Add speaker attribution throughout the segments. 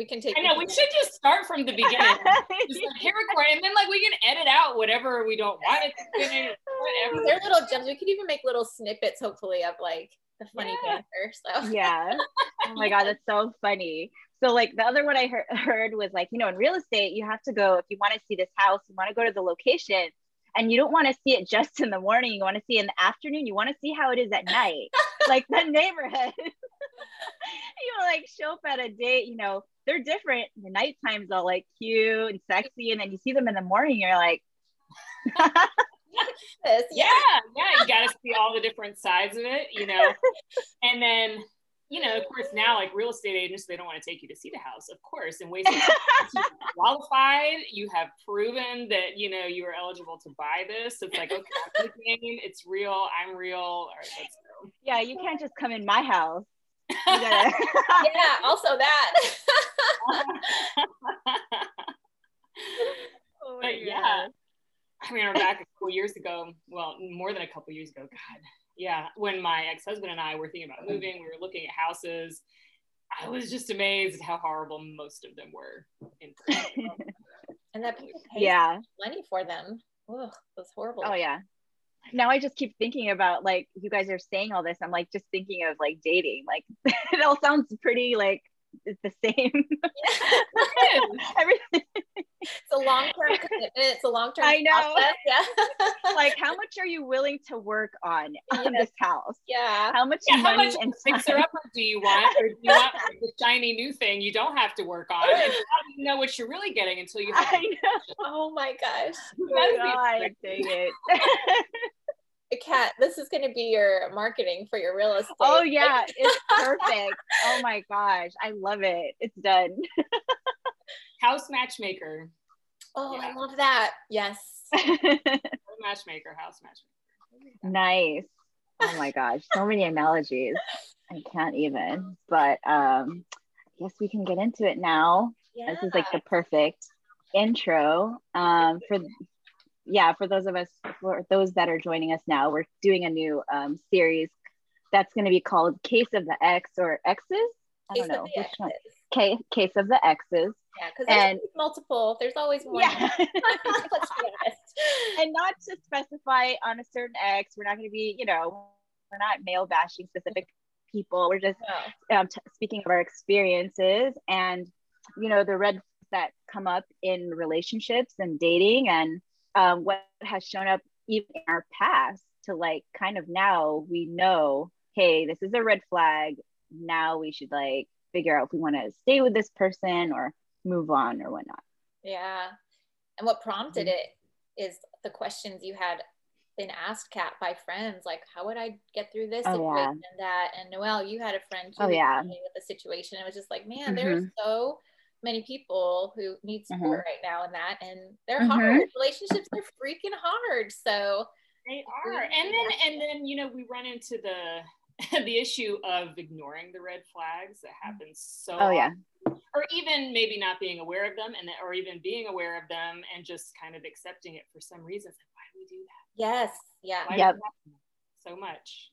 Speaker 1: We can take.
Speaker 2: I know we should just start from the beginning. just like, hit record, and then like we can edit out whatever we don't want it to finish. Whatever.
Speaker 1: They're little gems. We could even make little snippets, hopefully, of like the funny
Speaker 2: Yeah.
Speaker 1: banter. So
Speaker 3: yeah. Oh my god, that's so funny. So like the other one I heard, heard was like, you know, in real estate, you have to go if you want to see this house, you want to go to the location and you don't want to see it just in the morning, you want to see it in the afternoon, you want to see how it is at night. like the neighborhood. you know, like show up at a date, you know, they're different. The night time's all like cute and sexy, and then you see them in the morning, you're like,
Speaker 1: this,
Speaker 2: yeah, yeah, you got to see all the different sides of it, you know. And then, you know, of course, now like real estate agents, they don't want to take you to see the house, of course, and waste. You're qualified. You have proven that you know you are eligible to buy this. It's like okay, I'm game. It's real. I'm real. All right, let's go.
Speaker 3: yeah, you can't just come in my house.
Speaker 1: Yeah. Also that.
Speaker 3: Oh
Speaker 2: but yeah, I mean, we're back a couple years ago. Well, more than a couple years ago. God, yeah. When my ex-husband and I were thinking about moving, we were looking at houses. I was just amazed at how horrible most of them were. In
Speaker 1: and that people pay
Speaker 3: Yeah.
Speaker 1: money for them. Ugh, that's horrible.
Speaker 3: Oh yeah. Now I just keep thinking about like you guys are saying all this. I'm like just thinking of like dating. Like it all sounds pretty like it's the same. Everything
Speaker 1: It's a long term commitment. It's a long term.
Speaker 3: I know.
Speaker 1: Yeah.
Speaker 3: like how much are you willing to work on on
Speaker 1: Yes.
Speaker 3: this house?
Speaker 1: yeah.
Speaker 3: How much
Speaker 2: Yeah, how much
Speaker 3: and
Speaker 2: fixer upper do you want, or do you want the shiny new thing you don't have to work on? And how do you know what you're really getting until you have
Speaker 3: I know.
Speaker 1: Oh my gosh.
Speaker 2: That's the
Speaker 3: God,
Speaker 2: trick.
Speaker 3: dang it.
Speaker 1: Kat, this is going to be your marketing for your real estate.
Speaker 3: oh yeah, it's perfect. Oh my gosh, I love it. It's done.
Speaker 2: House matchmaker.
Speaker 1: Oh, I love that. Yes.
Speaker 2: Matchmaker, house matchmaker.
Speaker 3: nice. Oh my gosh, so many analogies. I can't even. But um I guess we can get into it now.
Speaker 1: Yeah.
Speaker 3: This is like the perfect intro. Um for yeah, for those of us for those that are joining us now, we're doing a new um series that's going to be called Case of the X or X's. I don't
Speaker 1: of
Speaker 3: know
Speaker 1: the
Speaker 3: which one. Case, case of the X's.
Speaker 1: Yeah, because there's multiple. There's always one.
Speaker 3: Yeah.
Speaker 1: Let's be honest.
Speaker 3: and not to specify on a certain X. We're not going to be, you know, we're not male bashing specific people. We're just
Speaker 1: No.
Speaker 3: um, t- speaking of our experiences and, you know, the red that come up in relationships and dating and um, what has shown up even in our past to like kind of now we know, hey, this is a red flag. Now we should like figure out if we want to stay with this person or move on or whatnot.
Speaker 1: Yeah. And what prompted
Speaker 3: Mm-hmm.
Speaker 1: it is the questions you had been asked, Kat, by friends, like, how would I get through this
Speaker 3: Oh,
Speaker 1: situation
Speaker 3: yeah.
Speaker 1: and that? And Noelle, you had a friend too
Speaker 3: Oh, yeah.
Speaker 1: with the situation. It was just like, man, there's so many people who need support right now in that. And they're
Speaker 3: Mhm.
Speaker 1: hard. Relationships are freaking hard. So
Speaker 2: They are. And then and then you know we run into the the issue of ignoring the red flags that happens so
Speaker 3: Oh, yeah.
Speaker 2: Often. or even maybe not being aware of them and then, or even being aware of them and just kind of accepting it for some reason. It's like, why do we do that?
Speaker 1: yes. Yeah.
Speaker 2: Why
Speaker 3: Yep.
Speaker 2: do we happen so much?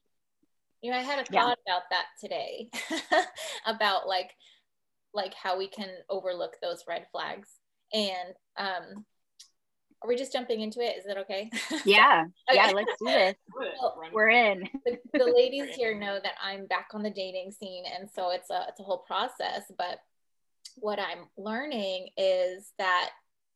Speaker 1: you know i had a
Speaker 3: Yeah.
Speaker 1: thought about that today about like like how we can overlook those red flags and um are we just jumping into it is that okay
Speaker 3: Yeah. Yeah. Let's do this.
Speaker 1: Well,
Speaker 3: We're in.
Speaker 1: the, the ladies here know that i'm back on the dating scene and so it's a it's a whole process but what i'm learning is that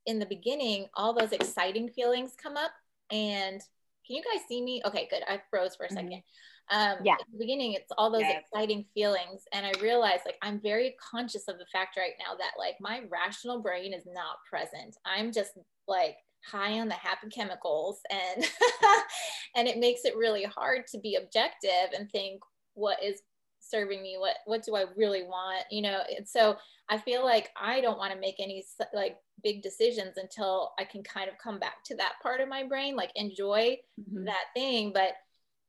Speaker 1: in the beginning all those exciting feelings come up and can you guys see me okay good i froze for a 2nd
Speaker 3: Mhm.
Speaker 1: um
Speaker 3: Yeah.
Speaker 1: at the beginning it's all those
Speaker 2: Yes.
Speaker 1: exciting feelings and i realized like i'm very conscious of the fact right now that like my rational brain is not present i'm just like high on the happy chemicals and and it makes it really hard to be objective and think what is serving me what what do i really want? You know and so i feel like i don't want to make any like big decisions until i can kind of come back to that part of my brain like enjoy
Speaker 3: Mhm.
Speaker 1: that thing. But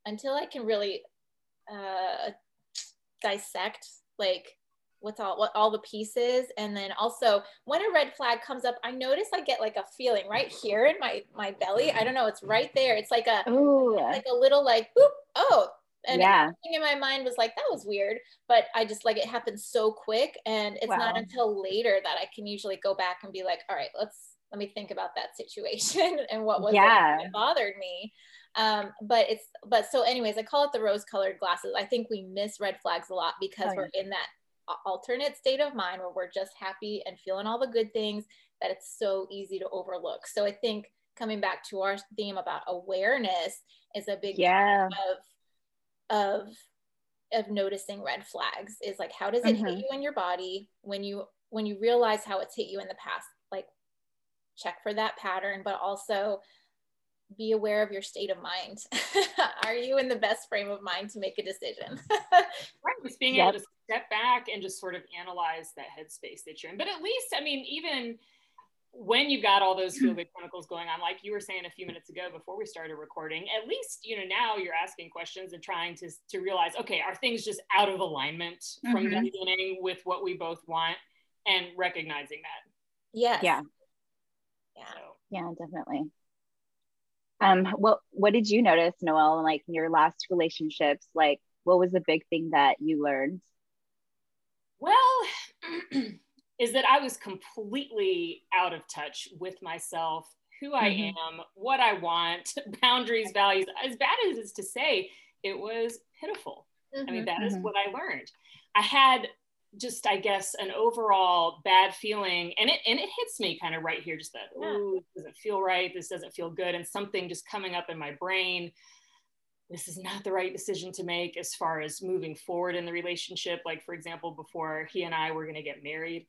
Speaker 1: until i can really uh dissect like what's all what all the pieces and then also when a red flag comes up i notice i get like a feeling right here in my my belly. I don't know it's right there. It's like a
Speaker 3: Ooh.
Speaker 1: like a little like boop oh and
Speaker 3: Yeah.
Speaker 1: everything in my mind was like that was weird but i just like it happened so quick and it's not until later that i can usually go back and be like all right let's let me think about that situation and what was
Speaker 3: Yeah.
Speaker 1: it that bothered me um but it's but so anyways i call it the rose colored glasses i think we miss red flags a lot because
Speaker 3: Oh,
Speaker 1: we're in that alternate state of mind where we're just happy and feeling all the good things that it's so easy to overlook so i think coming back to our theme about awareness is a big
Speaker 3: Yeah.
Speaker 1: of of of noticing red flags is like how does it hit
Speaker 3: Mhm.
Speaker 1: you in your body when you when you realize how it's hit you in the past like check for that pattern but also be aware of your state of mind are you in the best frame of mind to make a decision
Speaker 2: Right, just being
Speaker 3: Yep.
Speaker 2: able to step back and just sort of analyze that headspace that you're in. But at least, I mean, even when you've got all those feel good chemicals going on, like you were saying a few minutes ago before we started recording, at least you know now you're asking questions and trying to to realize, okay, are things just out of alignment from the
Speaker 3: Mhm.
Speaker 2: beginning with what we both want, and recognizing that.
Speaker 1: yes
Speaker 3: Yeah.
Speaker 1: yeah
Speaker 2: So,
Speaker 3: Yeah, definitely. Um, what what did you notice, Noelle, like in your last relationships? Like, what was the big thing that you learned?
Speaker 2: Well, is that I was completely out of touch with myself, who I
Speaker 3: Mhm.
Speaker 2: am, what I want, boundaries, values. As bad as it is to say, it was pitiful. I mean,
Speaker 1: Mhm.
Speaker 2: that is
Speaker 3: Mhm.
Speaker 2: what I learned. I had just, I guess, an overall bad feeling, and it and it hits me kind of right here, just that,
Speaker 1: Yeah.
Speaker 2: ooh, this doesn't feel right. This doesn't feel good, and something just coming up in my brain. This is not the right decision to make as far as moving forward in the relationship. Like, for example, before he and I were going to get married,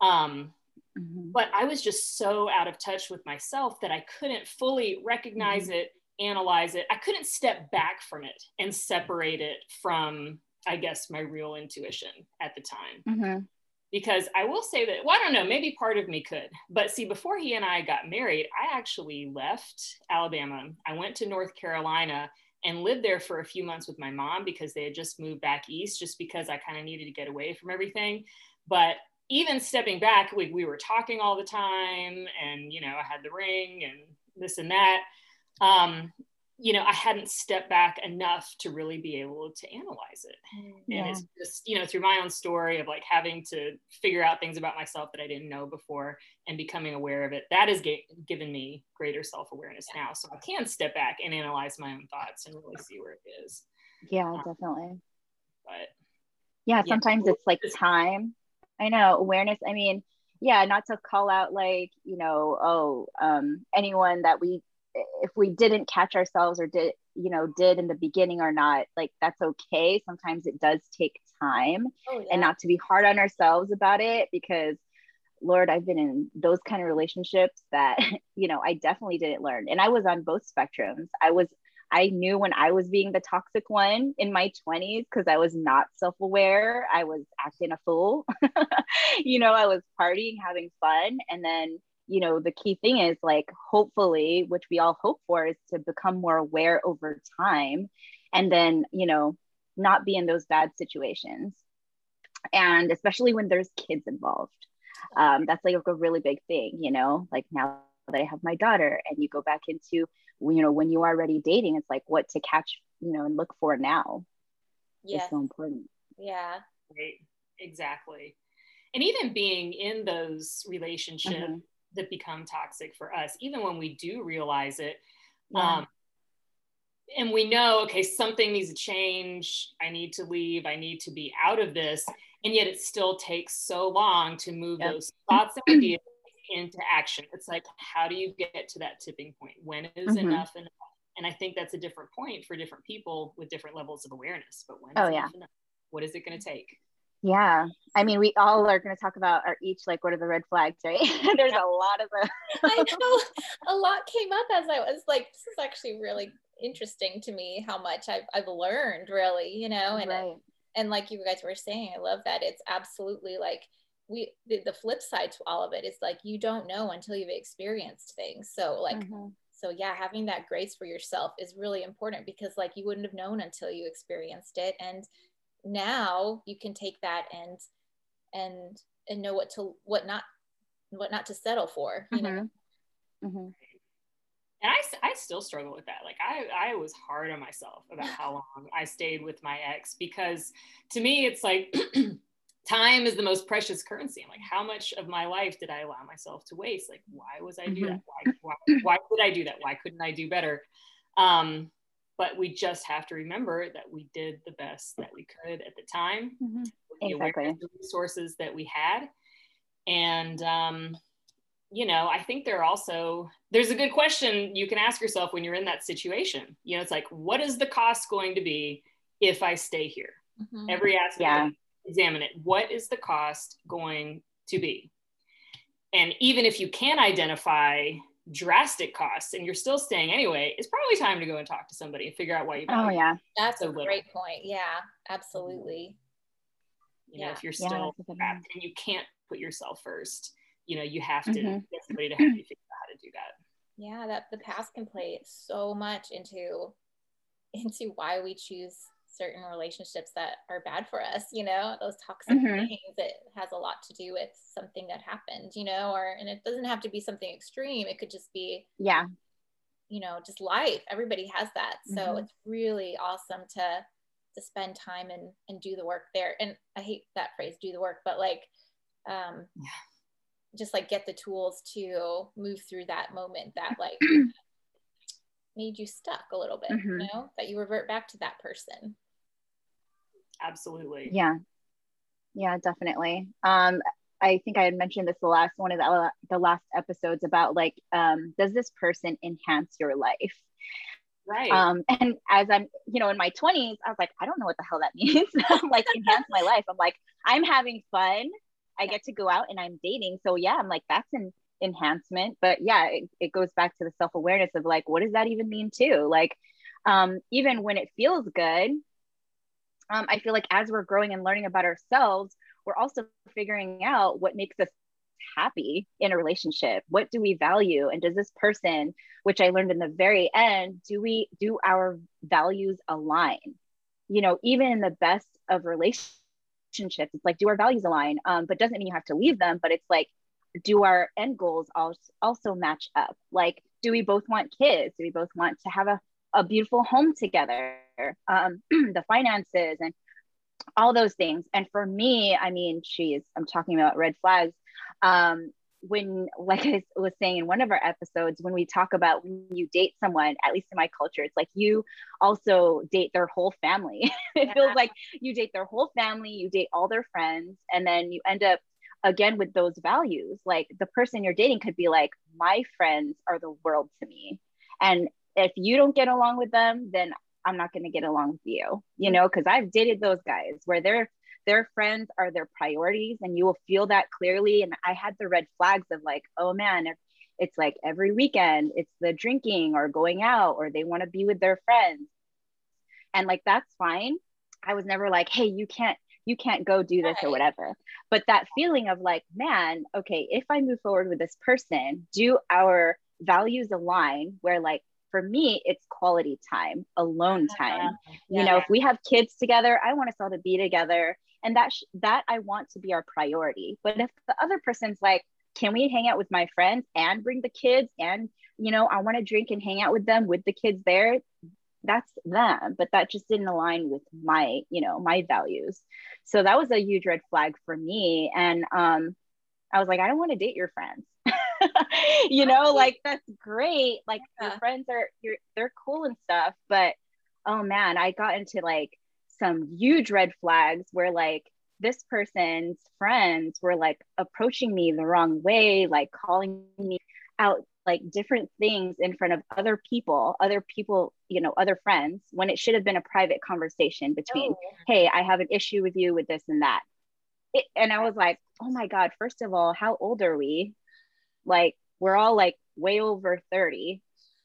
Speaker 2: um,
Speaker 3: Mhm.
Speaker 2: but I was just so out of touch with myself that I couldn't fully recognize it, analyze it. I couldn't step back from it and separate it from, I guess, my real intuition at the time.
Speaker 3: Mhm.
Speaker 2: Because I will say that, well, I don't know, maybe part of me could. But see, before he and I got married, I actually left Alabama. I went to North Carolina and lived there for a few months with my mom because they had just moved back east, just because I kind of needed to get away from everything. But even stepping back, we, we were talking all the time, and you know, I had the ring and this and that. Um, you know, I hadn't stepped back enough to really be able to analyze it.
Speaker 3: Yeah.
Speaker 2: And it's just, you know, through my own story of like having to figure out things about myself that I didn't know before and becoming aware of it, that has given me greater self awareness now. So I can step back and analyze my own thoughts and really see where it is.
Speaker 3: Yeah, definitely.
Speaker 2: But
Speaker 3: Yeah,
Speaker 2: Yeah.
Speaker 3: sometimes it's like time. I know awareness. I mean, yeah, not to call out like you know, oh, um, anyone that we if we didn't catch ourselves or did you know did in the beginning or not, like that's okay. Sometimes it does take time.
Speaker 1: oh, yeah.
Speaker 3: and not to be hard on ourselves about it because lord i've been in those kind of relationships that you know i definitely didn't learn and i was on both spectrums i was i knew when i was being the toxic one in my 20s because i was not self-aware. I was acting a fool. You know i was partying having fun. And then you know the key thing is like hopefully which we all hope for is to become more aware over time and then you know not be in those bad situations. And especially when there's kids involved. Um, that's like a really big thing you know like now that i have my daughter and you go back into you know when you are already dating it's like what to catch you know and look for now
Speaker 1: yes.
Speaker 3: so important
Speaker 1: yeah
Speaker 2: right, exactly. And even being in those relationships
Speaker 3: Mhm.
Speaker 2: that become toxic for us, even when we do realize it,
Speaker 3: Yeah.
Speaker 2: um, and we know okay something needs to change i need to leave i need to be out of this and yet it still takes so long to move
Speaker 3: Yep.
Speaker 2: those thoughts and ideas into action. It's like how do you get to that tipping point? When is
Speaker 3: Mhm.
Speaker 2: enough enough? And i think that's a different point for different people with different levels of awareness but when is
Speaker 3: Oh,
Speaker 2: enough enough? what is it going to take?
Speaker 3: Yeah. I mean we all are going to talk about our each like what are the red flags right? There's a lot of them
Speaker 1: I know. A lot came up as I was like, this is actually really interesting to me how much I've, I've learned really, you know, and,
Speaker 3: right.
Speaker 1: and like you guys were saying, I love that. It's absolutely like we, the, the flip side to all of it is like, you don't know until you've experienced things. So like,
Speaker 3: Mhm.
Speaker 1: so yeah, having that grace for yourself is really important because like you wouldn't have known until you experienced it. And now you can take that and, and, and know what to, what not, what not to settle for, you know?
Speaker 3: Mhm. Mhm.
Speaker 2: and I, I still struggle with that. Like I, I was hard on myself about how long I stayed with my ex because to me it's like time is the most precious currency. I'm like, how much of my life did I allow myself to waste? Like, why was I do mm-hmm. that? Why, why, why did I do that? Why couldn't I do better? Um, but we just have to remember that we did the best that we could at the time, mm-hmm. the exactly. the resources that we had. And, um, you know, I think there are also, there's a good question you can ask yourself when you're in that situation. You know, it's like, what is the cost going to be if I stay here? Mm-hmm. Every aspect, yeah. Examine it. What is the cost going to be? And even if you can identify drastic costs and you're still staying anyway, it's probably time to go and talk to somebody and figure out why you.
Speaker 3: Oh yeah,
Speaker 1: that's a great point. Yeah, absolutely.
Speaker 2: You know, yeah. if you're still yeah, trapped and you can't put yourself first, you know, you have to mm-hmm. get somebody to help you figure out how to do that.
Speaker 1: Yeah, that the past can play so much into into why we choose certain relationships that are bad for us you know those toxic mm-hmm. things it has a lot to do with something that happened you know or and it doesn't have to be something extreme it could just be
Speaker 3: yeah
Speaker 1: you know just life everybody has that so mm-hmm. it's really awesome to to spend time and and do the work there and i hate that phrase do the work but like um yeah. just like get the tools to move through that moment that like made you stuck a little bit, mm-hmm. you know, that you revert back to that person.
Speaker 2: Absolutely.
Speaker 3: Yeah. Yeah, definitely. Um, I think I had mentioned this the last one of the, the last episodes about like, um, does this person enhance your life?
Speaker 2: Right.
Speaker 3: Um, and as I'm, you know, in my 20s, I was like, I don't know what the hell that means. I'm like, enhance my life. I'm like, I'm having fun. I get to go out and I'm dating. So yeah, I'm like, that's an enhancement but yeah it, it goes back to the self-awareness of like what does that even mean too? Like um, even when it feels good um, i feel like as we're growing and learning about ourselves we're also figuring out what makes us happy in a relationship. What do we value? And does this person which i learned in the very end do we do our values align? You know even in the best of relationships it's like do our values align? Um, but doesn't mean you have to leave them but it's like do our end goals also match up? Like, do we both want kids? Do we both want to have a, a beautiful home together? Um, the finances and all those things. And for me, I mean, geez, I'm talking about red flags. Um, when, like I was saying in one of our episodes, when we talk about when you date someone, at least in my culture, it's like you also date their whole family. it yeah. feels like you date their whole family, you date all their friends, and then you end up again with those values like the person you're dating could be like my friends are the world to me. And if you don't get along with them then i'm not going to get along with you you mm. know because i've dated those guys where their their friends are their priorities and you will feel that clearly. And i had the red flags of like oh man if it's like every weekend it's the drinking or going out or they want to be with their friends. And like that's fine. I was never like hey you can't you can't go do this or whatever. But that feeling of like, man, okay, if I move forward with this person, do our values align where like for me it's quality time alone uh-huh. time. Yeah. you know if we have kids together i want us all to be together. And that sh- that i want to be our priority. But if the other person's like can we hang out with my friends and bring the kids? And you know i want to drink and hang out with them with the kids there that's them but that just didn't align with my you know my values. So that was a huge red flag for me. And um i was like i don't want to date your friends. You know like that's great. Like yeah. your friends are you're they're cool and stuff but oh man i got into like some huge red flags where like this person's friends were like approaching me the wrong way like calling me out like different things in front of other people, other people, you know, other friends, when it should have been a private conversation between, oh. hey, I have an issue with you with this and that. It, and I was like, oh my God, first of all, how old are we? Like, we're all like way over 30.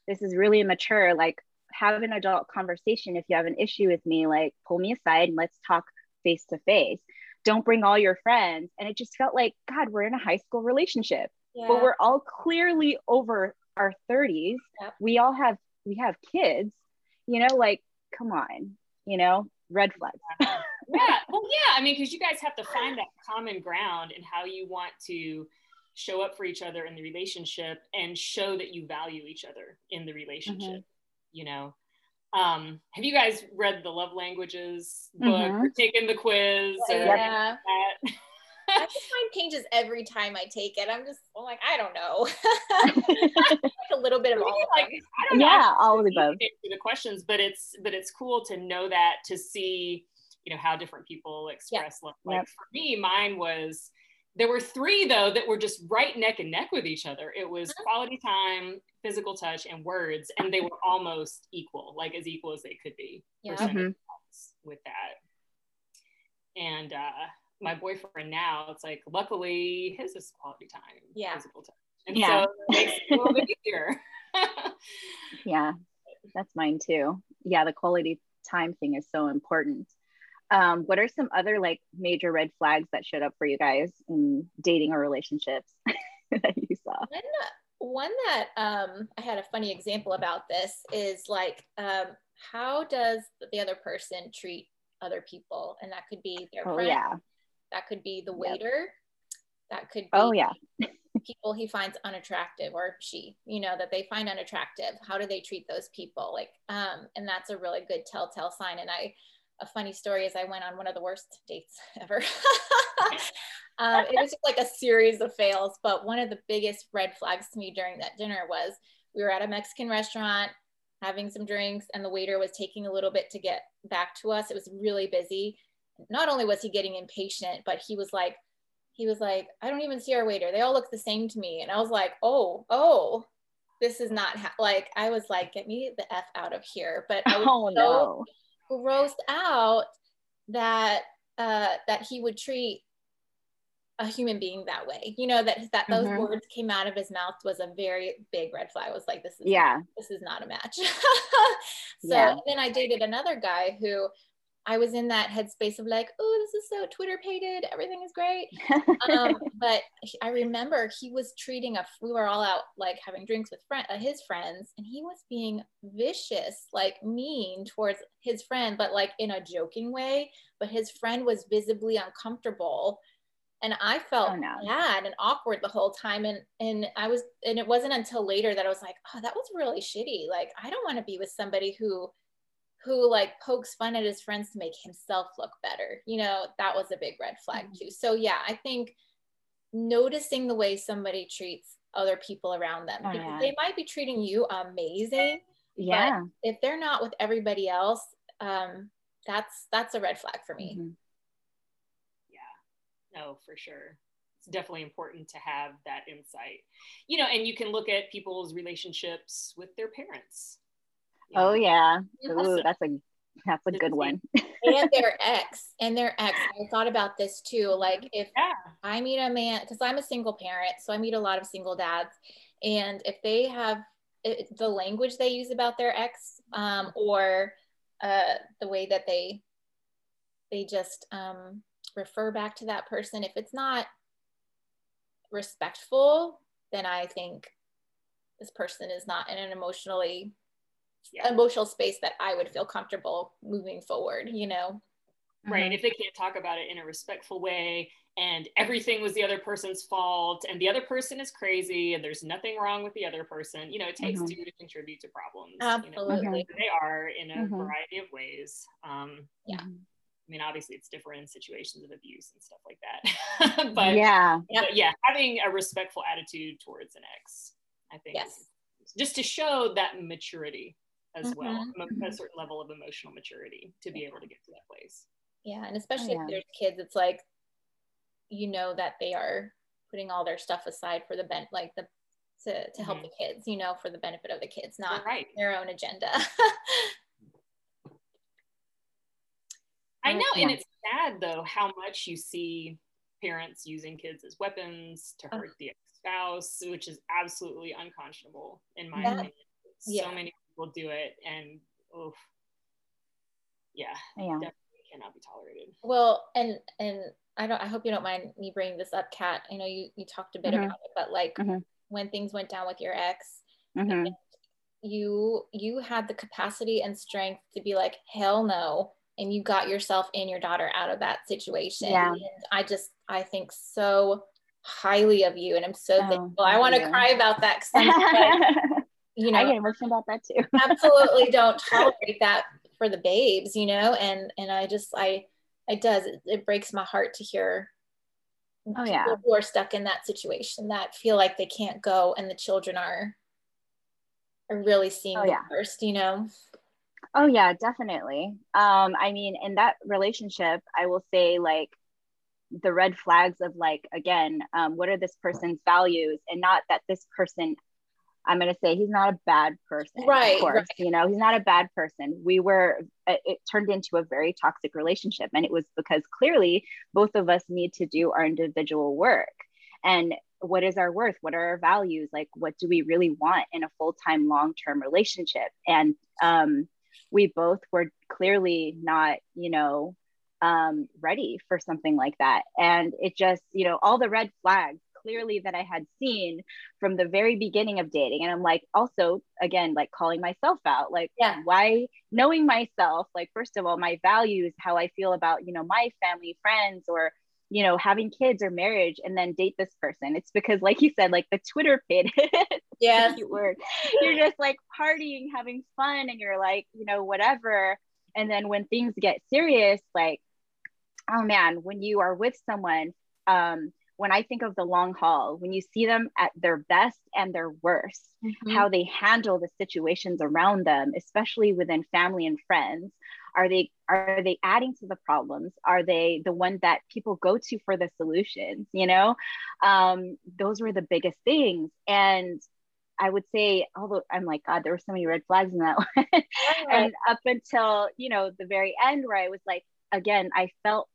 Speaker 3: This is really immature. Like, have an adult conversation. If you have an issue with me, like, pull me aside and let's talk face to face. Don't bring all your friends. And it just felt like, God, we're in a high school relationship yeah. but we're all clearly over our 30s yep. we all have we have kids you know like come on you know red flags
Speaker 2: yeah well yeah i mean because you guys have to find that common ground and how you want to show up for each other in the relationship and show that you value each other in the relationship mm-hmm. you know um, have you guys read the love languages book mm-hmm. or taken the quiz
Speaker 1: yeah. I just mine changes every time I take it. I'm just I'm like, I don't know. like a little bit of all. Like,
Speaker 3: I don't know. Yeah, all of the above.
Speaker 2: The questions, but it's but it's cool to know that to see, you know, how different people express love. Like yep. for me, mine was there were three though that were just right neck and neck with each other. It was uh-huh. quality time, physical touch, and words, and they were almost equal, like as equal as they could be. Yeah. Mm-hmm. With that, and uh, my boyfriend now, it's like luckily his is quality time,
Speaker 1: yeah,
Speaker 2: physical time, and yeah. so it makes it a little bit easier.
Speaker 3: yeah, that's mine too. Yeah, the quality time thing is so important. Um, what are some other like major red flags that showed up for you guys in dating or relationships that you saw?
Speaker 1: One, one that um, I had a funny example about this is like, um, how does the other person treat other people? And that could be their oh, friend, yeah. That could be the waiter, yep. that could be
Speaker 3: oh yeah
Speaker 1: people he finds unattractive or she you know that they find unattractive how do they treat those people like um and that's a really good telltale sign and i a funny story is I went on one of the worst dates ever. um, it was just like a series of fails, but one of the biggest red flags to me during that dinner was we were at a Mexican restaurant having some drinks, and the waiter was taking a little bit to get back to us. It was really busy. Not only was he getting impatient, but he was like, he was like, I don't even see our waiter. They all look the same to me. And I was like, oh, oh, this is not ha-. like, I was like, get me the F out of here. But I was oh, so, no grossed out that uh, that he would treat a human being that way. You know that that those mm-hmm. words came out of his mouth was a very big red flag. I was like, this is
Speaker 3: yeah,
Speaker 1: this is not a match. so yeah. then I dated another guy who I was in that headspace of like, oh, this is so Twitter pated, everything is great. um, but I remember he was treating a, we were all out like having drinks with friend, uh, his friends, and he was being vicious, like mean towards his friend, but like in a joking way. But his friend was visibly uncomfortable. And I felt oh, no. bad and awkward the whole time. And and I was, and it wasn't until later that I was like, oh, that was really shitty. Like, I don't want to be with somebody who who like pokes fun at his friends to make himself look better. You know, that was a big red flag mm-hmm. too. So yeah, I think noticing the way somebody treats other people around them. Oh, yeah. They might be treating you amazing.
Speaker 3: Yeah.
Speaker 1: if they're not with everybody else, um, that's that's a red flag for me. Mm-hmm.
Speaker 2: Yeah. No, for sure. It's definitely important to have that insight. You know, and you can look at people's relationships with their parents
Speaker 3: Oh yeah. Ooh, that's a that's a good one.
Speaker 1: and their ex and their ex. I thought about this too. Like if yeah. I meet a man, because I'm a single parent, so I meet a lot of single dads, and if they have it, the language they use about their ex, um, or uh, the way that they they just um, refer back to that person, if it's not respectful, then I think this person is not in an emotionally yeah. emotional space that I would feel comfortable moving forward, you know?
Speaker 2: Right. Mm-hmm. If they can't talk about it in a respectful way and everything was the other person's fault and the other person is crazy and there's nothing wrong with the other person, you know, it takes mm-hmm. two to contribute to problems.
Speaker 1: Absolutely. You know,
Speaker 2: they are in a mm-hmm. variety of ways. Um,
Speaker 1: yeah.
Speaker 2: I mean, obviously, it's different in situations of abuse and stuff like that.
Speaker 3: but yeah,
Speaker 2: but yeah, having a respectful attitude towards an ex, I think,
Speaker 1: yes.
Speaker 2: just to show that maturity as mm-hmm. well, a, a, mm-hmm. certain level of emotional maturity to be able to get to that place.
Speaker 1: Yeah, and especially oh, yeah. if there's kids, it's like you know that they are putting all their stuff aside for the bent, like the to, to mm-hmm. help the kids, you know, for the benefit of the kids, not
Speaker 2: right.
Speaker 1: their own agenda.
Speaker 2: I know, yeah. and it's sad though how much you see parents using kids as weapons to hurt oh. the spouse, which is absolutely unconscionable in my opinion. Yeah. So many will do it and oof, yeah, yeah, definitely cannot be tolerated.
Speaker 1: Well, and and I don't. I hope you don't mind me bringing this up, Kat. I know you you talked a bit mm-hmm. about it, but like mm-hmm. when things went down with your ex, mm-hmm. you you had the capacity and strength to be like, hell no, and you got yourself and your daughter out of that situation.
Speaker 3: Yeah.
Speaker 1: And I just I think so highly of you and i'm so oh, thankful i want to cry about that because like,
Speaker 3: you know i get emotional about that too.
Speaker 1: Absolutely don't tolerate that for the babes you know and and i just i it does it, it breaks my heart to hear
Speaker 3: oh yeah.
Speaker 1: who are stuck in that situation that feel like they can't go and the children are are really seeing oh, yeah. first you know?
Speaker 3: Oh yeah definitely. Um i mean in that relationship i will say like the red flags of like again um, what are this person's values? And not that this person I'm going to say he's not a bad person.
Speaker 1: Right.
Speaker 3: Of course, right. you know, he's not a bad person. We were, it turned into a very toxic relationship. And it was because clearly both of us need to do our individual work. And what is our worth? What are our values? Like, what do we really want in a full time, long term relationship? And um, we both were clearly not, you know, um, ready for something like that. And it just, you know, all the red flags clearly that I had seen from the very beginning of dating. And I'm like, also, again, like calling myself out, like,
Speaker 1: yeah.
Speaker 3: why knowing myself, like, first of all, my values, how I feel about, you know, my family, friends, or, you know, having kids or marriage and then date this person. It's because, like you said, like the Twitter pit.
Speaker 1: yeah.
Speaker 3: word. You're just like partying, having fun, and you're like, you know, whatever. And then when things get serious, like, oh man, when you are with someone, um, when I think of the long haul, when you see them at their best and their worst, mm-hmm. how they handle the situations around them, especially within family and friends, are they are they adding to the problems? Are they the one that people go to for the solutions? You know, um, those were the biggest things. And I would say, although I'm like, God, there were so many red flags in that one. and up until, you know, the very end where I was like, again, I felt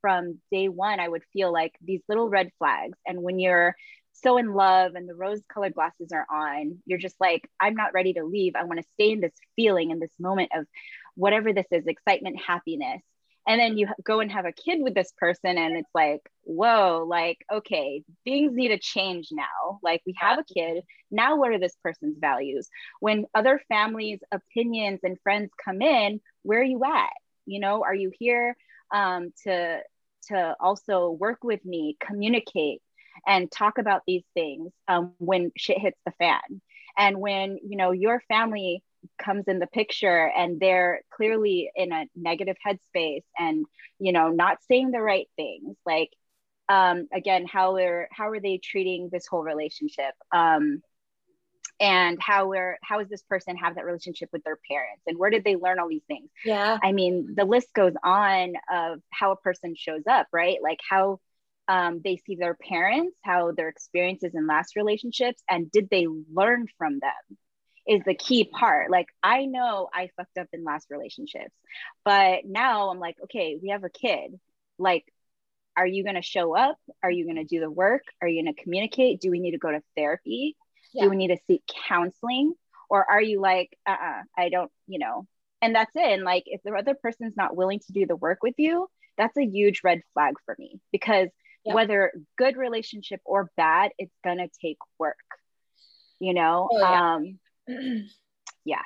Speaker 3: from day one, I would feel like these little red flags. And when you're so in love and the rose colored glasses are on, you're just like, I'm not ready to leave. I want to stay in this feeling, in this moment of whatever this is excitement, happiness. And then you go and have a kid with this person, and it's like, whoa, like, okay, things need to change now. Like, we have a kid. Now, what are this person's values? When other families' opinions and friends come in, where are you at? You know, are you here um, to to also work with me, communicate, and talk about these things um, when shit hits the fan. And when you know your family comes in the picture and they're clearly in a negative headspace and you know not saying the right things, like um, again, how are how are they treating this whole relationship? Um, and how we're how does this person have that relationship with their parents? And where did they learn all these things?
Speaker 1: Yeah.
Speaker 3: I mean the list goes on of how a person shows up right? Like how um, they see their parents how their experiences in last relationships and did they learn from them is the key part. Like i know i fucked up in last relationships but now i'm like okay we have a kid. Like are you going to show up? Are you going to do the work? Are you going to communicate? Do we need to go to therapy yeah. do we need to seek counseling or are you like uh-uh i don't you know and that's it and like if the other person's not willing to do the work with you that's a huge red flag for me because yep. whether good relationship or bad it's gonna take work you know oh, yeah. um yeah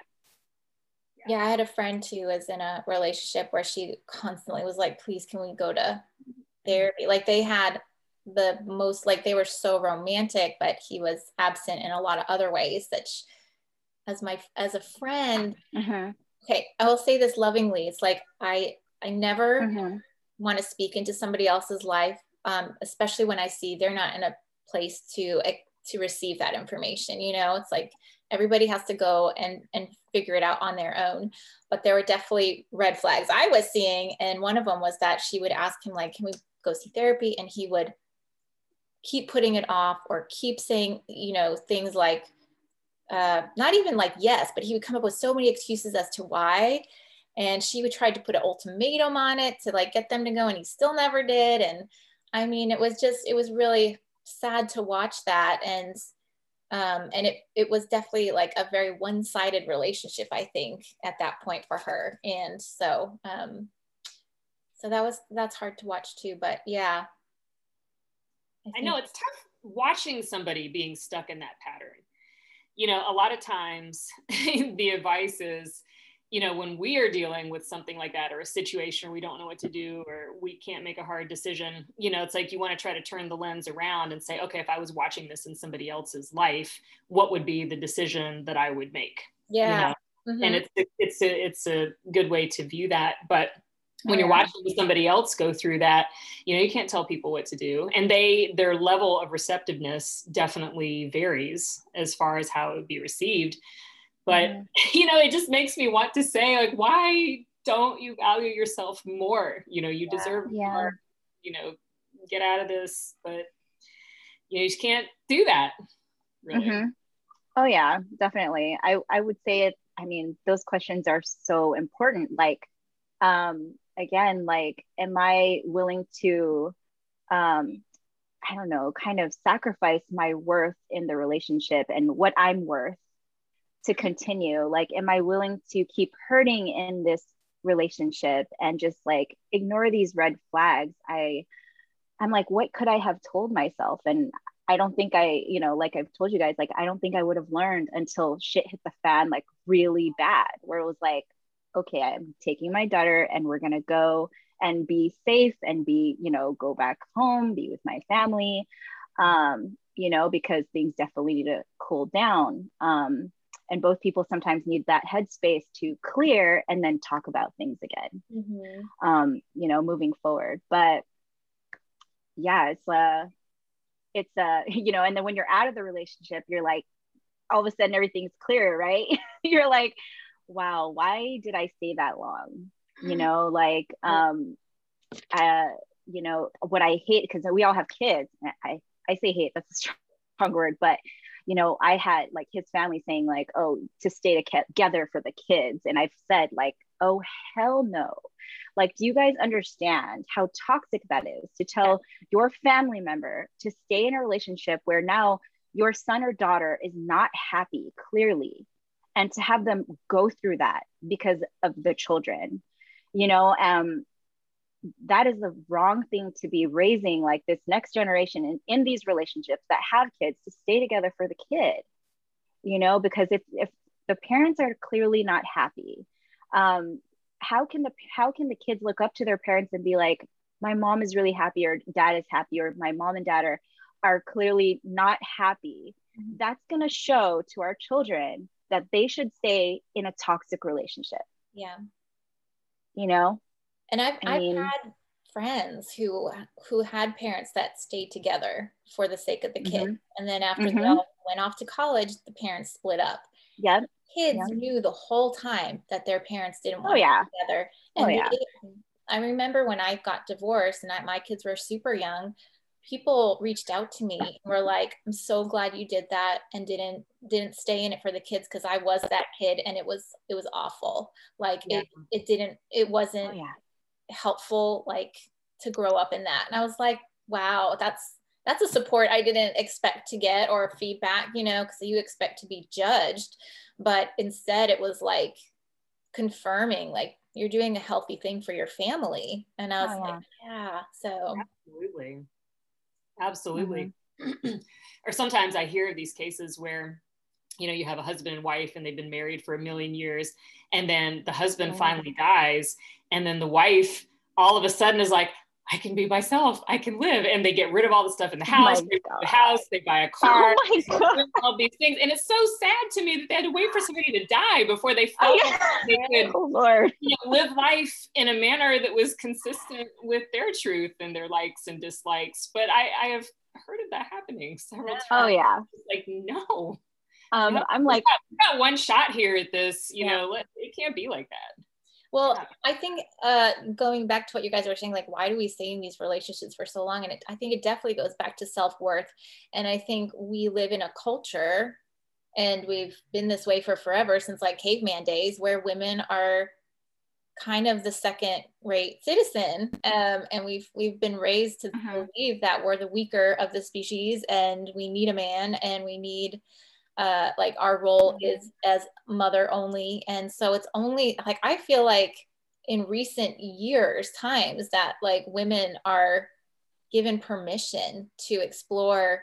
Speaker 1: yeah i had a friend who was in a relationship where she constantly was like please can we go to therapy like they had the most like they were so romantic but he was absent in a lot of other ways that she, as my as a friend
Speaker 3: mm-hmm.
Speaker 1: okay i will say this lovingly it's like i i never mm-hmm. want to speak into somebody else's life um, especially when i see they're not in a place to to receive that information you know it's like everybody has to go and and figure it out on their own but there were definitely red flags i was seeing and one of them was that she would ask him like can we go see therapy and he would keep putting it off or keep saying, you know, things like, uh, not even like yes, but he would come up with so many excuses as to why. And she would try to put an ultimatum on it to like get them to go, and he still never did. And I mean, it was just, it was really sad to watch that. And um, and it it was definitely like a very one-sided relationship, I think, at that point for her. And so um, so that was that's hard to watch too. But yeah,
Speaker 2: I, I know it's tough watching somebody being stuck in that pattern. You know, a lot of times the advice is, you know, when we are dealing with something like that or a situation where we don't know what to do or we can't make a hard decision, you know, it's like you want to try to turn the lens around and say, okay, if I was watching this in somebody else's life, what would be the decision that I would make?
Speaker 1: Yeah.
Speaker 2: You know? mm-hmm. And it's it's a it's a good way to view that. But when you're watching somebody else go through that you know you can't tell people what to do and they their level of receptiveness definitely varies as far as how it would be received but mm-hmm. you know it just makes me want to say like why don't you value yourself more you know you yeah. deserve yeah. more you know get out of this but you know you just can't do that really
Speaker 3: mm-hmm. oh yeah definitely i i would say it i mean those questions are so important like um again like am i willing to um i don't know kind of sacrifice my worth in the relationship and what i'm worth to continue? Like am i willing to keep hurting in this relationship and just like ignore these red flags? I i'm like what could i have told myself? And i don't think i you know like i've told you guys like i don't think i would have learned until shit hit the fan like really bad where it was like okay i'm taking my daughter and we're going to go and be safe and be you know go back home be with my family um you know because things definitely need to cool down. Um and both people sometimes need that headspace to clear and then talk about things again mm-hmm. um, you know moving forward. But yeah it's uh it's uh you know and then when you're out of the relationship you're like all of a sudden everything's clear right? You're like wow why did i stay that long you know like um uh you know what i hate because we all have kids i i say hate that's a strong word but you know, I had like his family saying like, oh, to stay together for the kids. And I've said like, oh, hell no. Like, do you guys understand how toxic that is to tell your family member to stay in a relationship where now your son or daughter is not happy, clearly, and to have them go through that because of the children? You know, um, that is the wrong thing to be raising like this next generation in, in these relationships that have kids to stay together for the kid you know because if if the parents are clearly not happy um how can the how can the kids look up to their parents and be like my mom is really happy or dad is happy or my mom and dad are are clearly not happy mm-hmm. that's going to show to our children that they should stay in a toxic relationship
Speaker 1: yeah
Speaker 3: you know
Speaker 1: and I've, I mean, I've had friends who who had parents that stayed together for the sake of the kid mm-hmm. and then after mm-hmm. they all went off to college the parents split up
Speaker 3: yeah
Speaker 1: kids yep. knew the whole time that their parents didn't
Speaker 3: want oh, yeah.
Speaker 1: together and oh, yeah. They, i remember when i got divorced and I, my kids were super young people reached out to me and were like i'm so glad you did that and didn't didn't stay in it for the kids because i was that kid and it was it was awful. Like yeah. it it didn't it wasn't oh, yeah. helpful like to grow up in that. And i was like wow that's that's a support i didn't expect to get or feedback you know because you expect to be judged. But instead it was like confirming like you're doing a healthy thing for your family. And i was oh, like yeah. So
Speaker 2: absolutely absolutely mm-hmm. or sometimes i hear of these cases where you know you have a husband and wife and they've been married for a million years and then the husband oh. finally dies and then the wife all of a sudden is like I can be myself. I can live. And they get rid of all the stuff in the house. Oh they buy the house. They buy a car. Oh all these things. And it's so sad to me that they had to wait for somebody to die before they felt oh, yeah. they could oh. You know, live life in a manner that was consistent with their truth and their likes and dislikes. But I, I have heard of that happening several times.
Speaker 3: Oh yeah.
Speaker 2: Like no.
Speaker 3: Um, I'm like,
Speaker 2: we got, got, one shot here at this. You yeah. know, it can't be like that.
Speaker 1: Well, yeah. I think uh, going back to what you guys were saying, like, why do we stay in these relationships for so long? And it, I think it definitely goes back to self worth. And I think we live in a culture, and we've been this way for forever since like caveman days, where women are kind of the second rate citizen um, and we've we've been raised to uh-huh. believe that we're the weaker of the species and we need a man and we need uh, like our role is as mother only. And so it's only like i feel like in recent years times that like women are given permission to explore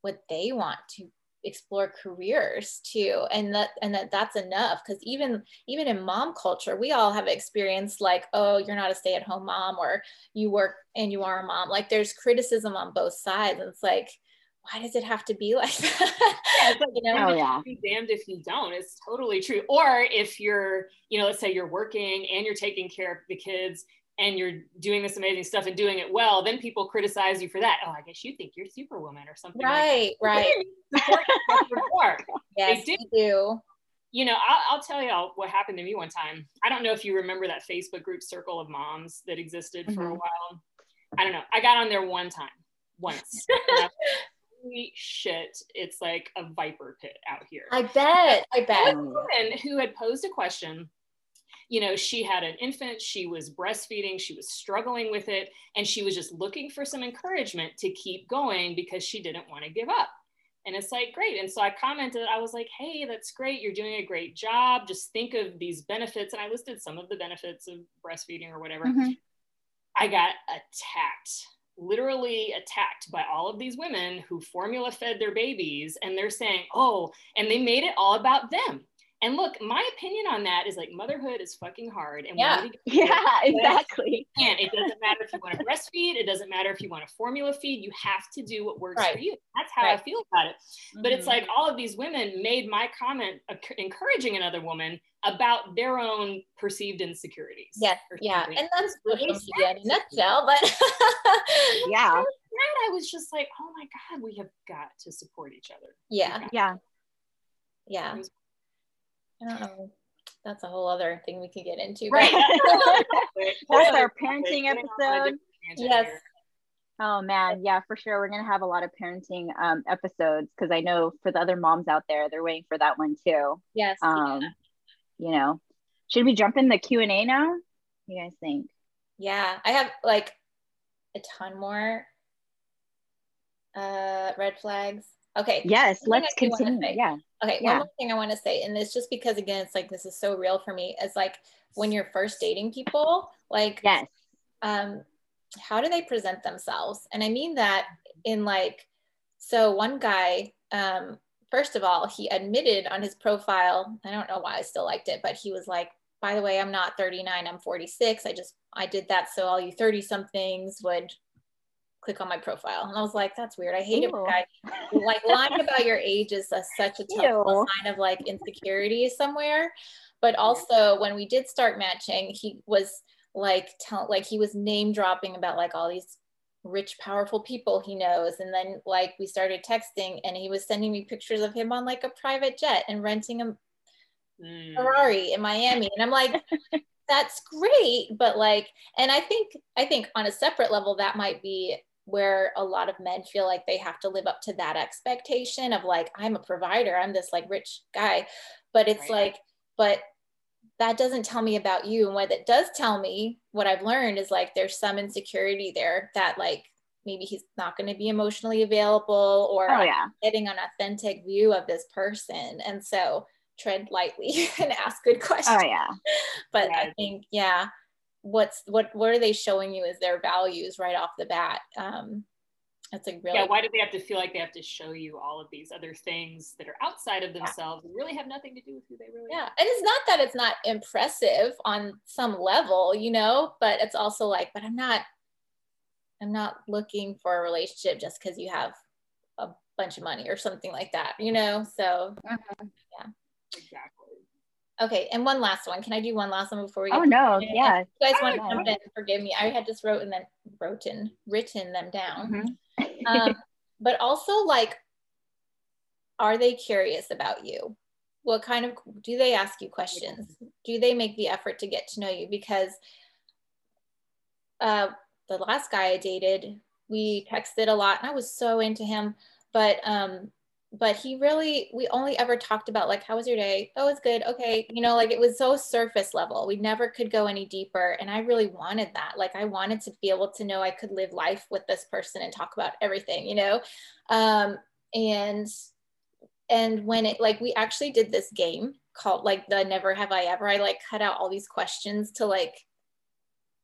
Speaker 1: what they want to explore careers too and that and that that's enough. Because even even in mom culture we all have experienced like oh you're not a stay-at-home mom or you work and you are a mom. Like there's criticism on both sides. And it's like why does it have to be like that?
Speaker 2: yeah, like, you know, oh, yeah. be damned if you don't. It's totally true. Or if you're, you know, let's say you're working and you're taking care of the kids and you're doing this amazing stuff and doing it well, then people criticize you for that. Oh, I guess you think you're superwoman or something.
Speaker 1: Right,
Speaker 2: like
Speaker 1: right. yes, they do.
Speaker 2: You know, I'll, I'll tell you what happened to me one time. I don't know if you remember that Facebook group Circle of Moms that existed mm-hmm. for a mm-hmm. while. I don't know. I got on there one time, once. holy shit, it's like a viper pit out here.
Speaker 1: I bet. I bet.
Speaker 2: A woman who had posed a question. You know, she had an infant, she was breastfeeding, she was struggling with it, and she was just looking for some encouragement to keep going because she didn't want to give up. And it's like, great. And so I commented, I was like, hey, that's great. You're doing a great job. Just think of these benefits. And I listed some of the benefits of breastfeeding or whatever. Mm-hmm. I got attacked literally attacked by all of these women who formula fed their babies and they're saying oh and they made it all about them and look my opinion on that is like motherhood is fucking hard and
Speaker 3: yeah yeah exactly
Speaker 2: and it doesn't matter if you want to breastfeed it doesn't matter if you want to formula feed you have to do what works right. for you that's how right. i feel about it mm-hmm. but it's mm-hmm. like all of these women made my comment encouraging another woman about their own perceived insecurities.
Speaker 1: Yes, yeah, and that's social media in a nutshell. But
Speaker 3: yeah,
Speaker 2: that I was just like, oh my god, we have got to support each other.
Speaker 1: Yeah,
Speaker 3: yeah,
Speaker 1: yeah. I don't know. That's a whole other thing we could get into.
Speaker 3: Right. That's our parenting episode.
Speaker 1: Yes.
Speaker 3: Oh man, yeah, for sure. We're gonna have a lot of parenting um, episodes because I know for the other moms out there, they're waiting for that one too.
Speaker 1: Yes.
Speaker 3: Um, yeah you know? Should we jump in the q&a now? What do you guys think?
Speaker 1: Yeah i have like a ton more uh red flags. Okay.
Speaker 3: Yes let's continue. yeah.
Speaker 1: Okay yeah. one more thing i want to say and it's just because again it's like this is so real for me is like when you're first dating people like
Speaker 3: yes.
Speaker 1: um how do they present themselves? And i mean that in like so one guy um first of all, he admitted on his profile, I don't know why I still liked it, but he was like, by the way, I'm not 39, I'm 46. I just, I did that so all you 30 somethings would click on my profile. And I was like, that's weird. I hate Ew. it when guys like lying about your age is a, such a tough sign of like insecurity somewhere. But also when we did start matching, he was like, tell, like he was name dropping about like all these rich powerful people he knows and then like we started texting and he was sending me pictures of him on like a private jet and renting a mm. ferrari in miami and i'm like that's great but like and i think i think on a separate level that might be where a lot of men feel like they have to live up to that expectation of like i'm a provider i'm this like rich guy but it's right. like but that doesn't tell me about you. And what it does tell me, what I've learned is like there's some insecurity there that like maybe he's not going to be emotionally available or
Speaker 3: oh, yeah.
Speaker 1: getting an authentic view of this person. And so tread lightly and ask good questions.
Speaker 3: Oh yeah.
Speaker 1: But yeah. I think, yeah, what's what what are they showing you as their values right off the bat? Um, that's like really
Speaker 2: yeah. Why do they have to feel like they have to show you all of these other things that are outside of themselves yeah. and really have nothing to do with who they really
Speaker 1: yeah.
Speaker 2: are?
Speaker 1: And it's not that it's not impressive on some level, you know, but it's also like, but I'm not, I'm not looking for a relationship just because you have a bunch of money or something like that, you know. So
Speaker 3: uh-huh.
Speaker 1: yeah,
Speaker 2: exactly.
Speaker 1: Okay, and one last one. Can I do one last one before we?
Speaker 3: oh no, yeah.
Speaker 1: you guys want to jump in? Forgive me. I had just wrote and then wrote and written them down. Mm-hmm um, but also like are they curious about you? What kind of do they ask you questions? Do they make the effort to get to know you? Because uh, the last guy i dated we texted a lot and i was so into him but um but he really we only ever talked about like how was your day? Oh it's good. Okay. You know like it was so surface level. We never could go any deeper and i really wanted that. Like i wanted to be able to know i could live life with this person and talk about everything you know? Um and and when it like we actually did this game called like the never have i ever. I like cut out all these questions to like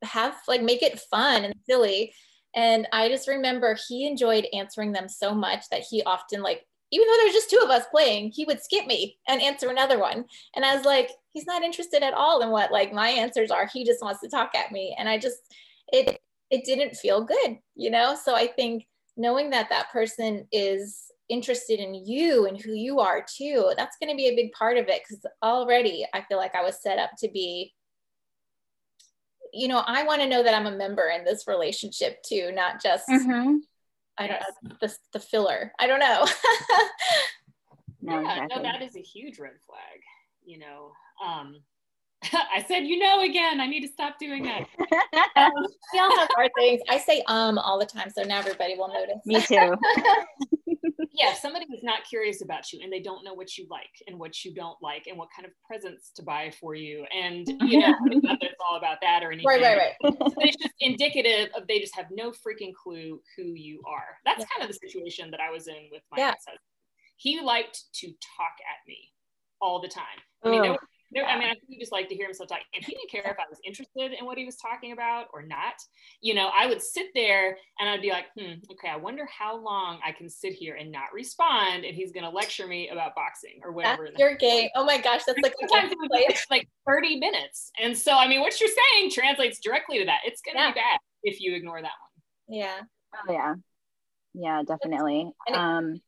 Speaker 1: have like make it fun and silly. And i just remember he enjoyed answering them so much that he often like even though there's just two of us playing, he would skip me and answer another one. And I was like, he's not interested at all in what like my answers are. He just wants to talk at me. And I just, it, it didn't feel good, you know? So I think knowing that that person is interested in you and who you are too, that's going to be a big part of it. Cause already I feel like I was set up to be you know, I want to know that I'm a member in this relationship too, not just mm-hmm. I don't know the, the filler. I don't know.
Speaker 2: no, yeah, exactly. no, that is a huge red flag. You know, um, I said, you know, again, I need to stop doing that.
Speaker 1: um, we all have our things. I say um all the time, so now everybody will notice.
Speaker 3: Me too.
Speaker 2: Yeah, if somebody is not curious about you and they don't know what you like and what you don't like and what kind of presents to buy for you, and you know, not that it's all about that or anything.
Speaker 1: Right, right, right.
Speaker 2: so it's just indicative of they just have no freaking clue who you are. That's yeah. kind of the situation that I was in with my yeah. ex-husband. He liked to talk at me all the time. I mean, there was no, I mean, I think he just liked to hear himself talk. And he didn't care if I was interested in what he was talking about or not. You know, I would sit there and I'd be like, hmm, okay, I wonder how long I can sit here and not respond. And he's going to lecture me about boxing or whatever.
Speaker 1: That's your game. Oh my gosh, that's like sometimes
Speaker 2: it like 30 minutes. And so, I mean, what you're saying translates directly to that. It's going to yeah. be bad if you ignore that one.
Speaker 1: Yeah.
Speaker 3: Oh, yeah. Yeah, definitely. Um,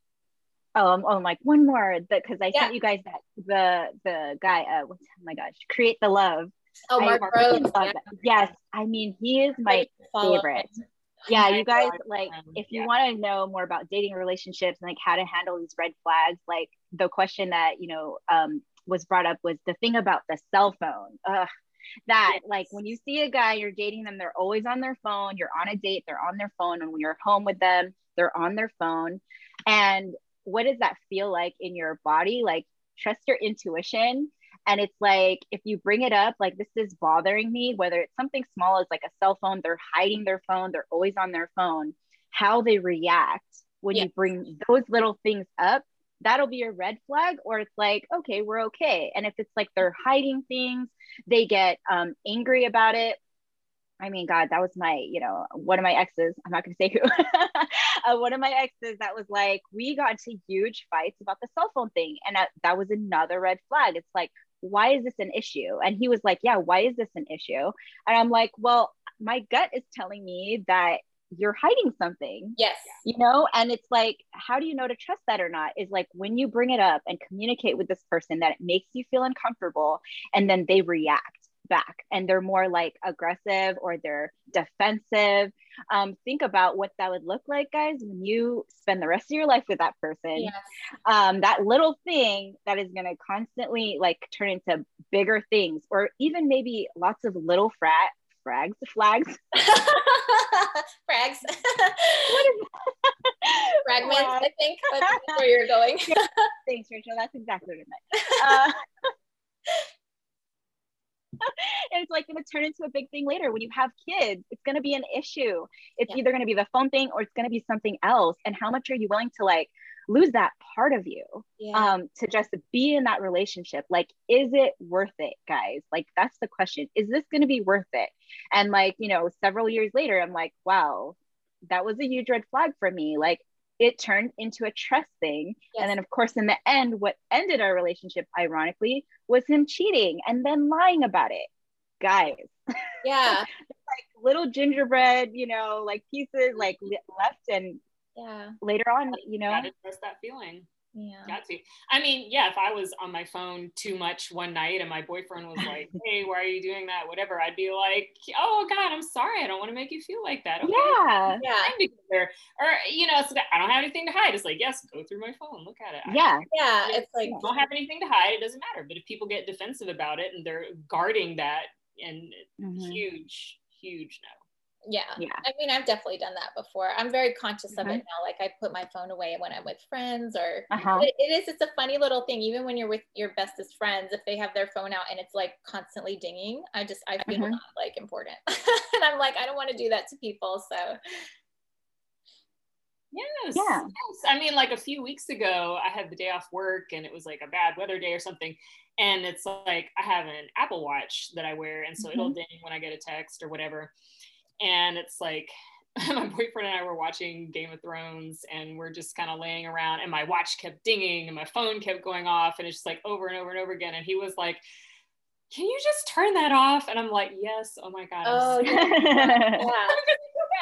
Speaker 3: Oh, um, oh, like one more because I yeah. sent you guys that the the guy. Uh, oh my gosh, create the love.
Speaker 1: Oh, Mark Groves.
Speaker 3: Yeah. Yes, I mean he is my favorite. Yeah, you guys like if you yeah. want to know more about dating relationships and like how to handle these red flags, like the question that you know um, was brought up was the thing about the cell phone. Ugh, that yes. like when you see a guy you're dating them they're always on their phone you're on a date they're on their phone and when you're home with them they're on their phone and what does that feel like in your body? Like, trust your intuition. And it's like, if you bring it up, like, this is bothering me, whether it's something small as like a cell phone, they're hiding their phone, they're always on their phone, how they react when yeah. you bring those little things up, that'll be a red flag. Or it's like, okay, we're okay. And if it's like they're hiding things, they get um, angry about it, I mean, God, that was my, you know, one of my exes. I'm not going to say who. uh, one of my exes that was like, we got into huge fights about the cell phone thing. And that, that was another red flag. It's like, why is this an issue? And he was like, yeah, why is this an issue? And I'm like, well, my gut is telling me that you're hiding something.
Speaker 1: Yes.
Speaker 3: You know, and it's like, how do you know to trust that or not? Is like when you bring it up and communicate with this person that it makes you feel uncomfortable and then they react back and they're more like aggressive or they're defensive. Um, think about what that would look like, guys, when you spend the rest of your life with that person. Yes. Um, that little thing that is going to constantly like turn into bigger things, or even maybe lots of little frat frags, flags.
Speaker 1: Frags. Fragments. I think. That's where you're going.
Speaker 3: Thanks, Rachel. That's exactly what I meant. Uh, and it's like going to turn into a big thing later. When you have kids it's going to be an issue. It's yeah. either going to be the phone thing or it's going to be something else. And how much are you willing to like lose that part of you yeah. um to just be in that relationship? Like is it worth it guys? Like that's the question. Is this going to be worth it? And like you know several years later i'm like wow that was a huge red flag for me. Like it turned into a trust thing. Yes. And then, of course, in the end, what ended our relationship, ironically, was him cheating and then lying about it. Guys.
Speaker 1: Yeah.
Speaker 3: like little gingerbread, you know, like pieces like left and
Speaker 1: yeah.
Speaker 3: Later on, you know,
Speaker 2: trust that feeling.
Speaker 1: Yeah.
Speaker 2: Got to. I mean, yeah, if I was on my phone too much one night and my boyfriend was like, hey, why are you doing that? Whatever, I'd be like, oh God, I'm sorry. I don't want to make you feel like that.
Speaker 3: Okay. Yeah.
Speaker 2: Yeah. Or, you know, so I don't have anything to hide. It's like, yes, go through my phone, look at it.
Speaker 3: Yeah.
Speaker 1: Yeah. It's like,
Speaker 2: don't have anything to hide. It doesn't matter. But if people get defensive about it and they're guarding that and mm-hmm. huge, huge no
Speaker 1: yeah. yeah. I mean, I've definitely done that before. I'm very conscious mm-hmm. of it now. Like I put my phone away when I'm with friends or uh-huh. it, it is, it's a funny little thing. Even when you're with your bestest friends, if they have their phone out and it's like constantly dinging, I just, I feel mm-hmm. not like important. and I'm like, I don't want to do that to people. So
Speaker 2: Yes. Yeah. Yes. I mean, like a few weeks ago, I had the day off work and it was like a bad weather day or something. And it's like I have an Apple Watch that I wear. And so mm-hmm. it'll ding when I get a text or whatever and it's like my boyfriend and I were watching Game of Thrones and we're just kind of laying around and my watch kept dinging and my phone kept going off and it's just like over and over and over again. And he was like, can you just turn that off? And I'm like, yes. Oh my God.
Speaker 1: Oh, yeah.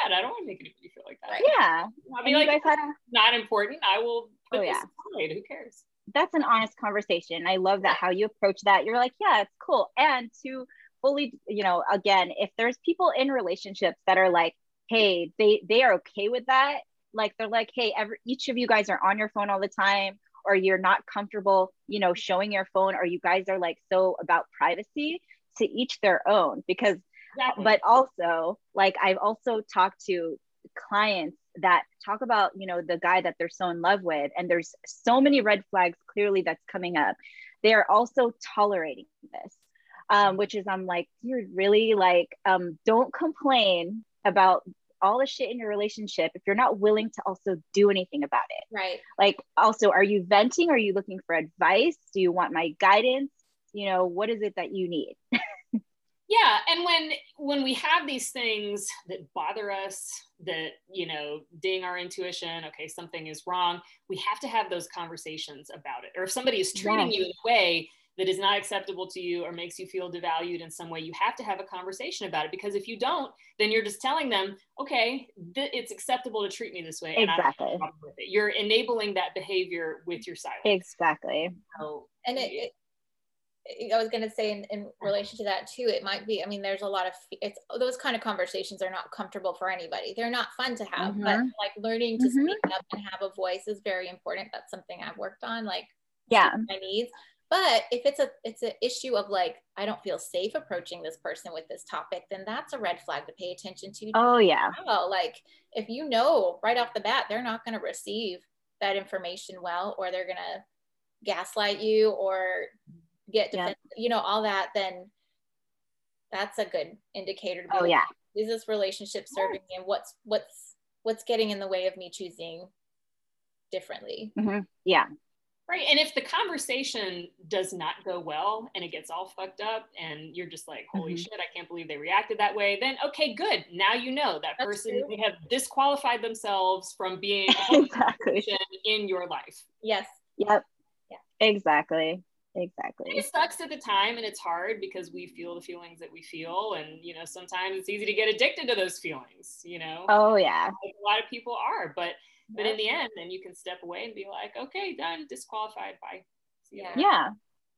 Speaker 2: bad. I don't want to make anybody feel like that.
Speaker 3: Yeah.
Speaker 2: I'll be like, a- not important. I will oh, put
Speaker 3: oh,
Speaker 2: this
Speaker 3: yeah.
Speaker 2: aside. Who cares?
Speaker 3: That's an honest conversation. I love that how you approach that. You're like, yeah, it's cool. And to fully, you know, again, if there's people in relationships that are like, hey, they they are okay with that. Like they're like, hey, every each of you guys are on your phone all the time, or you're not comfortable, you know, showing your phone, or you guys are like so about privacy. To each their own, because
Speaker 2: Exactly.
Speaker 3: but also like I've also talked to clients that talk about you know the guy that they're so in love with and there's so many red flags clearly that's coming up they are also tolerating this um, which is i'm like dude really like um, don't complain about all the shit in your relationship if you're not willing to also do anything about it.
Speaker 1: Right.
Speaker 3: like also are you venting? Are you looking for advice? Do you want my guidance? You know what is it that you need?
Speaker 2: Yeah and when when we have these things that bother us that you know ding our intuition okay something is wrong we have to have those conversations about it. Or if somebody is treating
Speaker 3: Yeah.
Speaker 2: you in a way that is not acceptable to you or makes you feel devalued in some way you have to have a conversation about it because if you don't then you're just telling them okay th- it's acceptable to treat me this way and I have a
Speaker 3: Exactly.
Speaker 2: problem with it. you're enabling that behavior with your silence
Speaker 3: exactly
Speaker 2: so,
Speaker 1: and it, it I was going to say in, in relation to that too, it might be, I mean, there's a lot of, it's those kind of conversations are not comfortable for anybody. They're not fun to have, but
Speaker 3: Mhm.
Speaker 1: like learning to
Speaker 3: Mhm.
Speaker 1: speak up and have a voice is very important. That's something I've worked on, like
Speaker 3: yeah
Speaker 1: my needs. But if it's a, it's an issue of like, I don't feel safe approaching this person with this topic, then that's a red flag to pay attention to.
Speaker 3: oh yeah
Speaker 1: well. Like if you know right off the bat, they're not going to receive that information well, or they're going to gaslight you or get
Speaker 3: Yeah.
Speaker 1: you know, all that, then that's a good indicator to be
Speaker 3: oh
Speaker 1: like,
Speaker 3: yeah
Speaker 1: is this relationship serving me and what's what's what's getting in the way of me choosing differently.
Speaker 3: Mhm. yeah
Speaker 2: Right. And if the conversation does not go well and it gets all fucked up and you're just like, holy
Speaker 3: Mhm.
Speaker 2: shit, I can't believe they reacted that way, then okay, good. Now you know that
Speaker 1: That's
Speaker 2: person
Speaker 1: true.
Speaker 2: they have disqualified themselves from being
Speaker 3: exactly
Speaker 2: in your life.
Speaker 1: Yes.
Speaker 3: yep
Speaker 1: Yeah.
Speaker 3: exactly
Speaker 2: And
Speaker 3: exactly
Speaker 2: it sucks at the time and it's hard because we feel the feelings that we feel. And, you know, sometimes it's easy to get addicted to those feelings, you know,
Speaker 3: oh yeah
Speaker 2: like a lot of people are. But but
Speaker 1: Yeah.
Speaker 2: in the end, then you can step away and be like, okay, done, disqualified. Bye.
Speaker 1: Yeah.
Speaker 3: yeah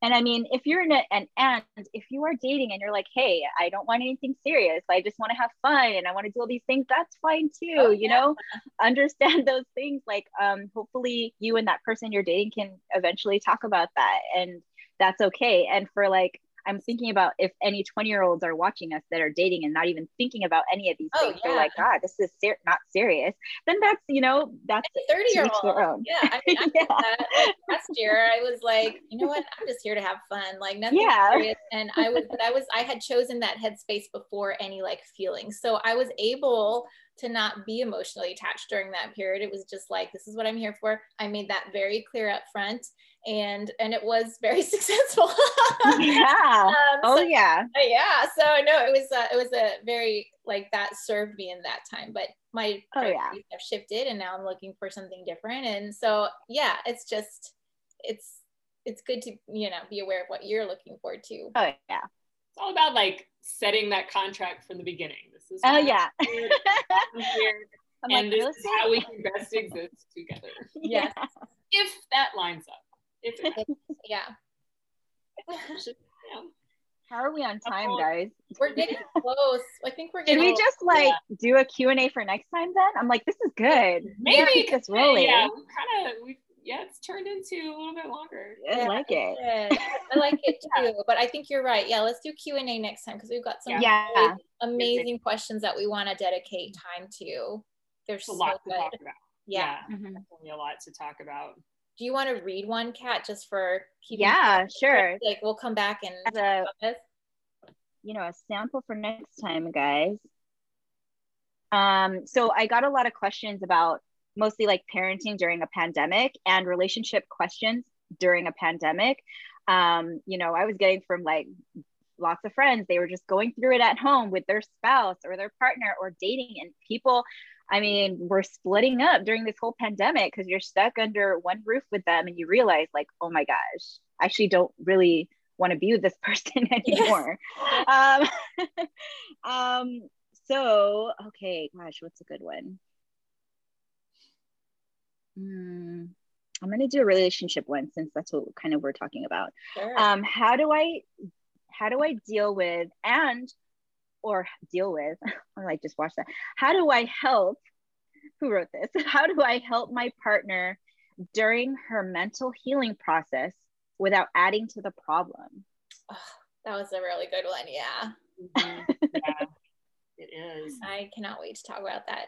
Speaker 3: and i mean if you're in a, and and if you are dating and you're like hey i don't want anything serious i just want to have fun and i want to do all these things that's fine too
Speaker 1: Oh,
Speaker 3: you
Speaker 1: yeah.
Speaker 3: know understand those things like um hopefully you and that person you're dating can eventually talk about that and that's okay and for like i'm thinking about if any 20 year olds are watching us that are dating and not even thinking about any of these
Speaker 1: Oh,
Speaker 3: things they're like god this is ser- not serious then that's you know that's
Speaker 1: 30 year old. Yeah. I mean, I
Speaker 3: Yeah.
Speaker 1: that. Like, last year, I was like, you know what? I'm just here to have fun. Like nothing
Speaker 3: Yeah.
Speaker 1: serious. And I was, but I was, I had chosen that headspace before any like feelings. So I was able to not be emotionally attached during that period. It was just like, this is what I'm here for. I made that very clear up front and, and it was very successful.
Speaker 3: yeah
Speaker 1: Um,
Speaker 3: oh
Speaker 1: so-
Speaker 3: yeah
Speaker 1: yeah so no it was uh, it was a very like that served me in that time but my
Speaker 3: oh, yeah.
Speaker 1: have shifted and now i'm looking for something different and so yeah it's just it's it's good to you know be aware of what you're looking for too
Speaker 3: oh yeah
Speaker 2: It's all about like setting that contract from the beginning. This is
Speaker 3: oh yeah
Speaker 2: I'm here, I'm here,
Speaker 3: I'm
Speaker 2: and
Speaker 3: like,
Speaker 2: this is how we can best exist together.
Speaker 1: Yes.
Speaker 2: If that lines up. If it
Speaker 1: yeah
Speaker 2: should.
Speaker 3: How are we on time,
Speaker 2: Oh,
Speaker 3: guys?
Speaker 1: we're getting close i think we're getting.
Speaker 3: Did
Speaker 1: getting
Speaker 3: we just like do a Q&A for next time then? I'm like, this is good.
Speaker 2: Maybe
Speaker 3: keep this rolling.
Speaker 2: Yeah, we kind of we yeah, it's turned into a little bit longer.
Speaker 3: Yeah, I like it.
Speaker 1: I like it too, but I think you're right. Yeah, let's do Q and A next time because we've got some
Speaker 3: Yeah.
Speaker 1: really amazing questions that we want to dedicate time to. They're
Speaker 2: It's
Speaker 1: so
Speaker 2: a lot to talk about.
Speaker 1: Yeah.
Speaker 3: Mhm.
Speaker 2: definitely a lot to talk about.
Speaker 1: Do you want to read one, Kat, just for keeping?
Speaker 3: Yeah, sure.
Speaker 1: Like we'll come back and
Speaker 3: As
Speaker 1: talk
Speaker 3: a,
Speaker 1: about this.
Speaker 3: you know, a sample for next time, guys. Um, so I got a lot of questions about mostly like parenting during a pandemic and relationship questions during a pandemic. Um, you know, I was getting from like lots of friends they were just going through it at home with their spouse or their partner or dating and people i mean we're splitting up during this whole pandemic because you're stuck under one roof with them and you realize like oh my gosh i actually don't really want to be with this person anymore yes. um, um so okay gosh what's a good one mm, i'm going to do a relationship one since that's what kind of we're talking about sure. um how do i how do I deal with and or deal with, or like just watch that. How do I help? Who wrote this? How do I help my partner during her mental healing process without adding to the problem?
Speaker 1: Oh, that was a really good one. Yeah.
Speaker 2: Mm-hmm. yeah, it is.
Speaker 1: I cannot wait to talk about that.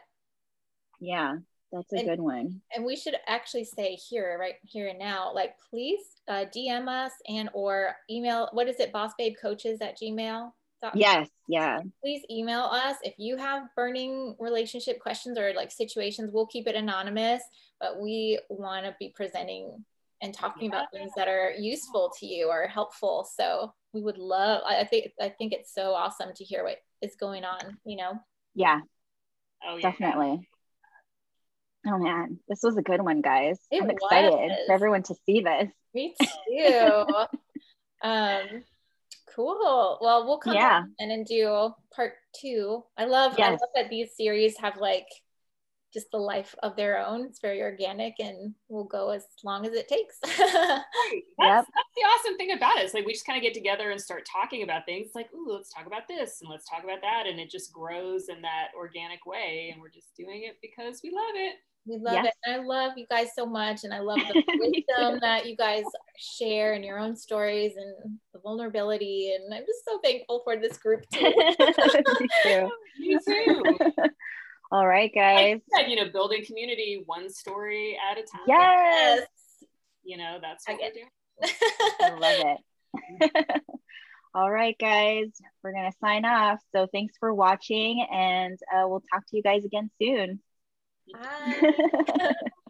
Speaker 3: Yeah. That's a and, good one.
Speaker 1: And we should actually say here, right here and now, like please uh, DM us and or email. What is it? Bossbabecoaches at gmail.
Speaker 3: Yes. Yeah.
Speaker 1: Please email us if you have burning relationship questions or like situations. We'll keep it anonymous, but we want to be presenting and talking yeah. about things that are useful to you or helpful. So we would love. I think I think it's so awesome to hear what is going on. You know.
Speaker 3: Yeah. Oh, yeah. Definitely. Oh man, this was a good one, guys. It I'm excited was. for everyone to see this.
Speaker 1: Me too. um, cool. Well, we'll come yeah. and then do part two. I love, yes. I love that these series have like just the life of their own. It's very organic and we'll go as long as it takes.
Speaker 2: right. That's, yep. that's the awesome thing about it. It's like we just kind of get together and start talking about things like, ooh, let's talk about this and let's talk about that. And it just grows in that organic way. And we're just doing it because we love it.
Speaker 1: We love yes. it. And I love you guys so much. And I love the wisdom that you guys share and your own stories and the vulnerability. And I'm just so thankful for this group too.
Speaker 2: Me too. Me too.
Speaker 3: All right, guys.
Speaker 2: Said, you know, building community one story at a time.
Speaker 3: Yes.
Speaker 2: You know, that's what I we're
Speaker 3: doing. I love it. All right, guys, we're going to sign off. So thanks for watching, and uh, we'll talk to you guys again soon.
Speaker 1: Bye.